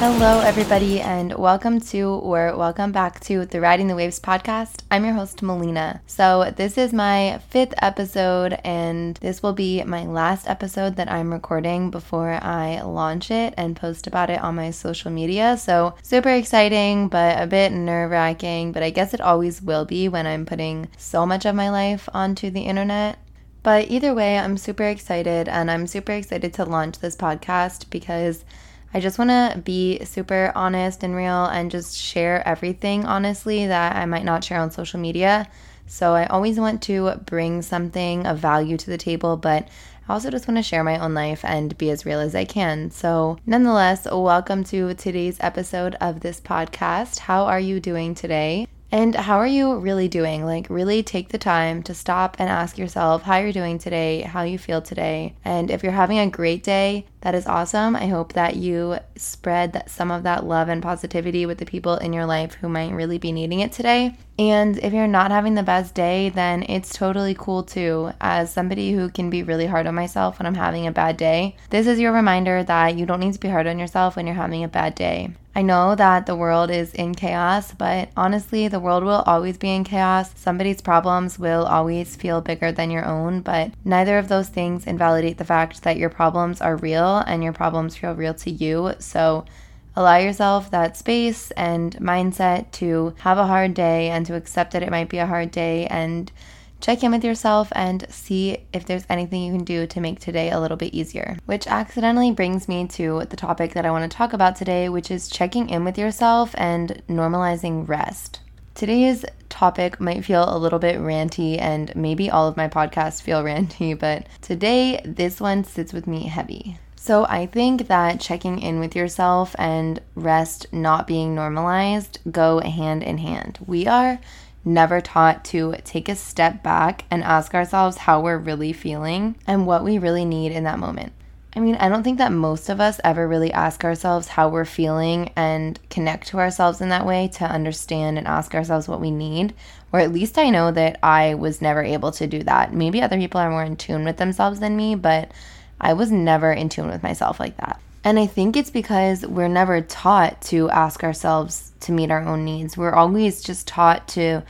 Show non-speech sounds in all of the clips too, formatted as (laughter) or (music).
Hello, everybody, and welcome to or welcome back to the Riding the Waves podcast. I'm your host, Melina. So, this is my fifth episode, and this will be my last episode that I'm recording before I launch it and post about it on my social media. So, super exciting, but a bit nerve wracking, but I guess it always will be when I'm putting so much of my life onto the internet. But either way, I'm super excited, and I'm super excited to launch this podcast because I just want to be super honest and real and just share everything honestly that I might not share on social media. So I always want to bring something of value to the table, but I also just want to share my own life and be as real as I can. So, nonetheless, welcome to today's episode of this podcast. How are you doing today? And how are you really doing? Like, really take the time to stop and ask yourself how you're doing today, how you feel today. And if you're having a great day, that is awesome. I hope that you spread some of that love and positivity with the people in your life who might really be needing it today. And if you're not having the best day, then it's totally cool too. As somebody who can be really hard on myself when I'm having a bad day, this is your reminder that you don't need to be hard on yourself when you're having a bad day. I know that the world is in chaos, but honestly, the world will always be in chaos. Somebody's problems will always feel bigger than your own, but neither of those things invalidate the fact that your problems are real and your problems feel real to you. So allow yourself that space and mindset to have a hard day and to accept that it might be a hard day and check in with yourself and see if there's anything you can do to make today a little bit easier. Which accidentally brings me to the topic that I want to talk about today, which is checking in with yourself and normalizing rest. Today's topic might feel a little bit ranty, and maybe all of my podcasts feel (laughs) ranty, but today this one sits with me heavy. So, I think that checking in with yourself and rest not being normalized go hand in hand. We are never taught to take a step back and ask ourselves how we're really feeling and what we really need in that moment. I mean, I don't think that most of us ever really ask ourselves how we're feeling and connect to ourselves in that way to understand and ask ourselves what we need. Or at least I know that I was never able to do that. Maybe other people are more in tune with themselves than me, but I was never in tune with myself like that. And I think it's because we're never taught to ask ourselves to meet our own needs. We're always just taught to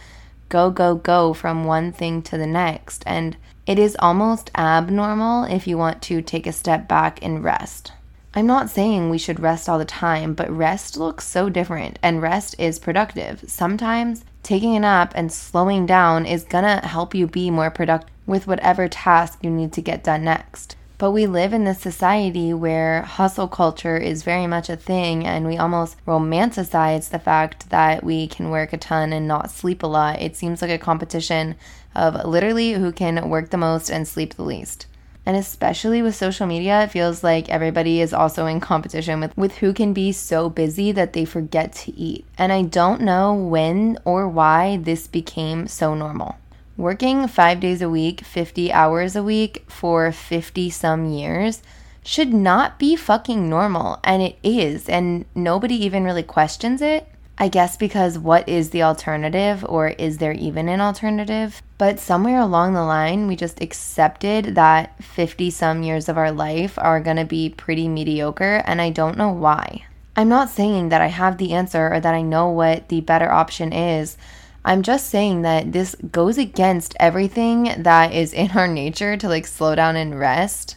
go, go, go from one thing to the next. And it is almost abnormal if you want to take a step back and rest. I'm not saying we should rest all the time, but rest looks so different and rest is productive. Sometimes taking a nap and slowing down is gonna help you be more productive with whatever task you need to get done next. But we live in this society where hustle culture is very much a thing, and we almost romanticize the fact that we can work a ton and not sleep a lot. It seems like a competition of literally who can work the most and sleep the least. And especially with social media, it feels like everybody is also in competition with, with who can be so busy that they forget to eat. And I don't know when or why this became so normal. Working five days a week, 50 hours a week for 50 some years should not be fucking normal. And it is. And nobody even really questions it. I guess because what is the alternative, or is there even an alternative? But somewhere along the line, we just accepted that 50 some years of our life are gonna be pretty mediocre, and I don't know why. I'm not saying that I have the answer or that I know what the better option is. I'm just saying that this goes against everything that is in our nature to like slow down and rest,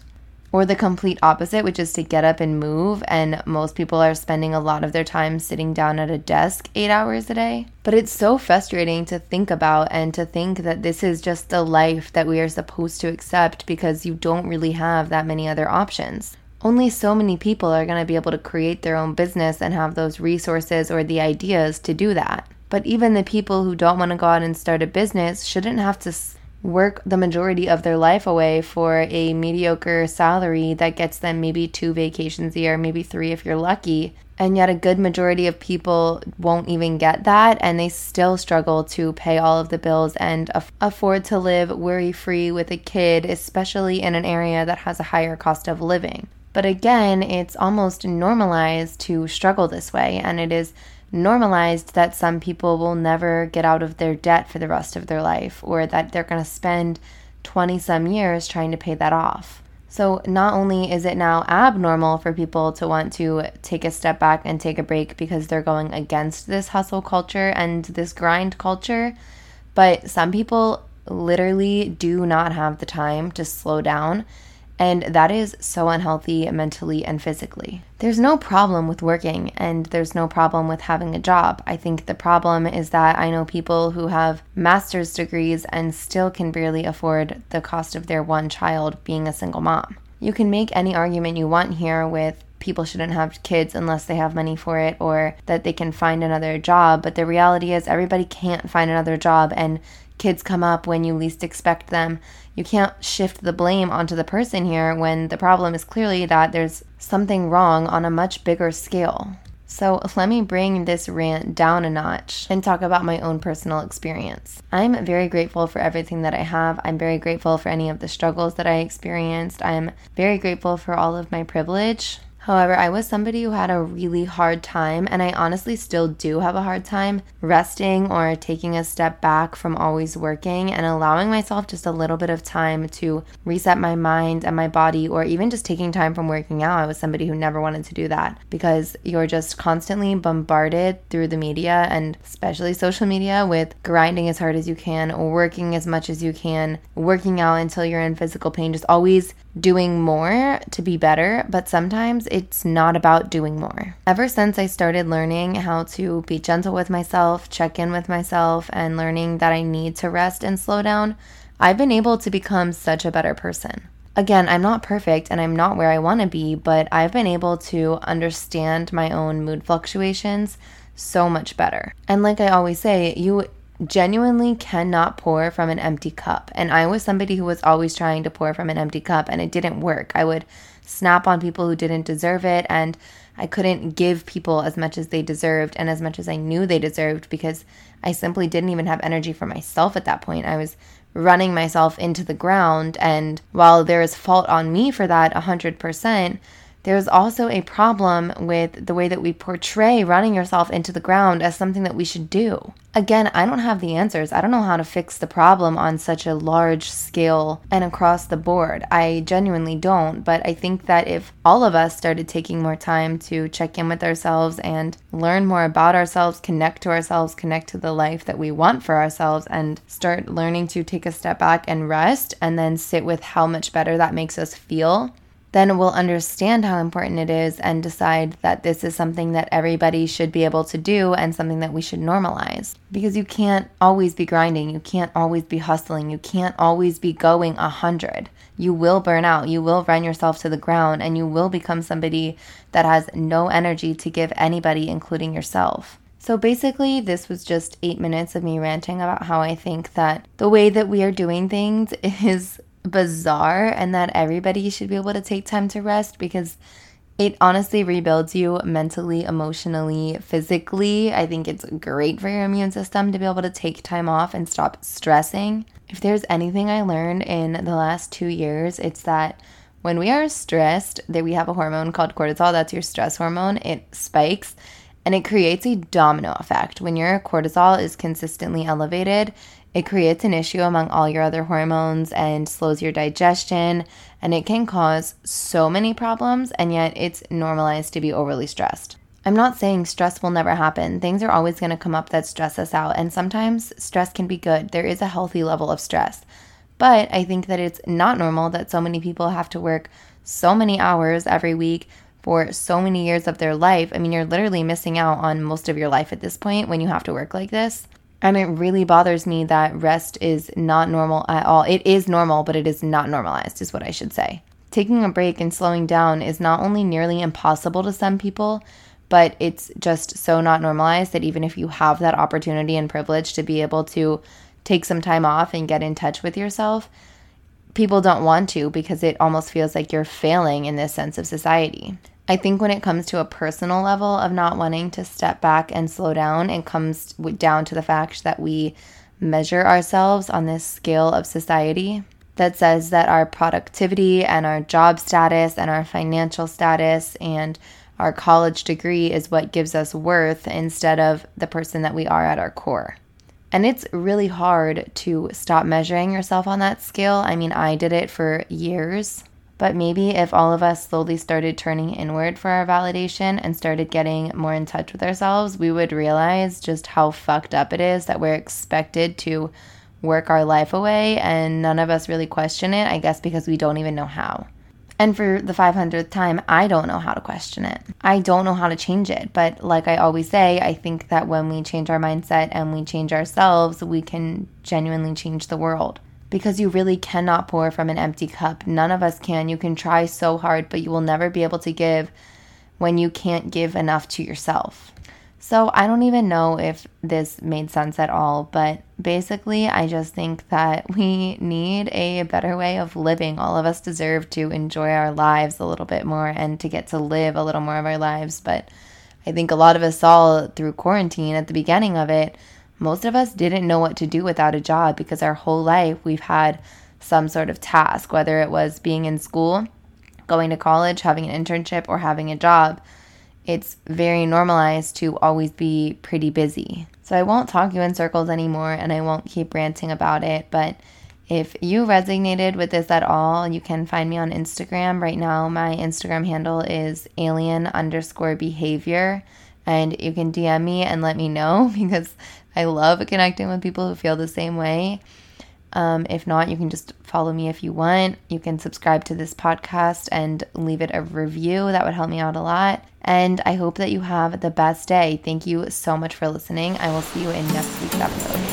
or the complete opposite, which is to get up and move. And most people are spending a lot of their time sitting down at a desk eight hours a day. But it's so frustrating to think about and to think that this is just the life that we are supposed to accept because you don't really have that many other options only so many people are going to be able to create their own business and have those resources or the ideas to do that. But even the people who don't want to go out and start a business shouldn't have to work the majority of their life away for a mediocre salary that gets them maybe two vacations a year, maybe three if you're lucky. And yet, a good majority of people won't even get that, and they still struggle to pay all of the bills and af- afford to live worry free with a kid, especially in an area that has a higher cost of living. But again, it's almost normalized to struggle this way, and it is normalized that some people will never get out of their debt for the rest of their life or that they're going to spend 20 some years trying to pay that off. So, not only is it now abnormal for people to want to take a step back and take a break because they're going against this hustle culture and this grind culture, but some people literally do not have the time to slow down. And that is so unhealthy mentally and physically. There's no problem with working and there's no problem with having a job. I think the problem is that I know people who have master's degrees and still can barely afford the cost of their one child being a single mom. You can make any argument you want here with people shouldn't have kids unless they have money for it or that they can find another job, but the reality is everybody can't find another job and kids come up when you least expect them. You can't shift the blame onto the person here when the problem is clearly that there's something wrong on a much bigger scale. So, let me bring this rant down a notch and talk about my own personal experience. I'm very grateful for everything that I have. I'm very grateful for any of the struggles that I experienced. I'm very grateful for all of my privilege. However, I was somebody who had a really hard time, and I honestly still do have a hard time resting or taking a step back from always working and allowing myself just a little bit of time to reset my mind and my body, or even just taking time from working out. I was somebody who never wanted to do that because you're just constantly bombarded through the media and especially social media with grinding as hard as you can, or working as much as you can, working out until you're in physical pain, just always doing more to be better, but sometimes it's not about doing more. Ever since I started learning how to be gentle with myself, check in with myself, and learning that I need to rest and slow down, I've been able to become such a better person. Again, I'm not perfect and I'm not where I want to be, but I've been able to understand my own mood fluctuations so much better. And like I always say, you genuinely cannot pour from an empty cup. And I was somebody who was always trying to pour from an empty cup and it didn't work. I would snap on people who didn't deserve it and I couldn't give people as much as they deserved and as much as I knew they deserved because I simply didn't even have energy for myself at that point. I was running myself into the ground and while there is fault on me for that 100%, there's also a problem with the way that we portray running yourself into the ground as something that we should do. Again, I don't have the answers. I don't know how to fix the problem on such a large scale and across the board. I genuinely don't. But I think that if all of us started taking more time to check in with ourselves and learn more about ourselves, connect to ourselves, connect to the life that we want for ourselves, and start learning to take a step back and rest, and then sit with how much better that makes us feel, then we'll understand how important it is and decide that this is something that everybody should be able to do and something that we should normalize. Because you can't always be grinding, you can't always be hustling, you can't always be going a hundred. You will burn out, you will run yourself to the ground, and you will become somebody that has no energy to give anybody, including yourself. So basically, this was just eight minutes of me ranting about how I think that the way that we are doing things (laughs) is bizarre and that everybody should be able to take time to rest because it honestly rebuilds you mentally, emotionally, physically. I think it's great for your immune system to be able to take time off and stop stressing. If there's anything I learned in the last two years, it's that when we are stressed, that we have a hormone called cortisol, that's your stress hormone, it spikes and it creates a domino effect. When your cortisol is consistently elevated, it creates an issue among all your other hormones and slows your digestion, and it can cause so many problems, and yet it's normalized to be overly stressed. I'm not saying stress will never happen. Things are always going to come up that stress us out, and sometimes stress can be good. There is a healthy level of stress. But I think that it's not normal that so many people have to work so many hours every week for so many years of their life. I mean, you're literally missing out on most of your life at this point when you have to work like this. And it really bothers me that rest is not normal at all. It is normal, but it is not normalized, is what I should say. Taking a break and slowing down is not only nearly impossible to some people, but it's just so not normalized that even if you have that opportunity and privilege to be able to take some time off and get in touch with yourself, people don't want to because it almost feels like you're failing in this sense of society. I think when it comes to a personal level of not wanting to step back and slow down, it comes down to the fact that we measure ourselves on this scale of society that says that our productivity and our job status and our financial status and our college degree is what gives us worth instead of the person that we are at our core. And it's really hard to stop measuring yourself on that scale. I mean, I did it for years But maybe if all of us slowly started turning inward for our validation and started getting more in touch with ourselves, we would realize just how fucked up it is that we're expected to work our life away and none of us really question it, I guess because we don't even know how. And for the 500th time, I don't know how to question it. I don't know how to change it. But like I always say, I think that when we change our mindset and we change ourselves, we can genuinely change the world. Because you really cannot pour from an empty cup. None of us can. You can try so hard, but you will never be able to give when you can't give enough to yourself. So I don't even know if this made sense at all, but basically, I just think that (laughs) we need a better way of living. All of us deserve to enjoy our lives a little bit more and to get to live a little more of our lives. But I think a lot of us saw through quarantine at the beginning of it, most of us didn't know what to do without a job because our whole life we've had some sort of task, whether it was being in school, going to college, having an internship, or having a job it's very normalized to always be pretty busy. So I won't talk you in circles anymore and I won't keep ranting about it. But if you resonated with this at all, you can find me on Instagram. Right now, my Instagram handle is alien underscore behavior. And you can DM me and let me know (laughs) because I love connecting with people who feel the same way. Um, if not, you can just follow me if you want. You can subscribe to this podcast and leave it a review. That would help me out a lot. And I hope that you have the best day. Thank you so much for listening. I will see you in next week's episode.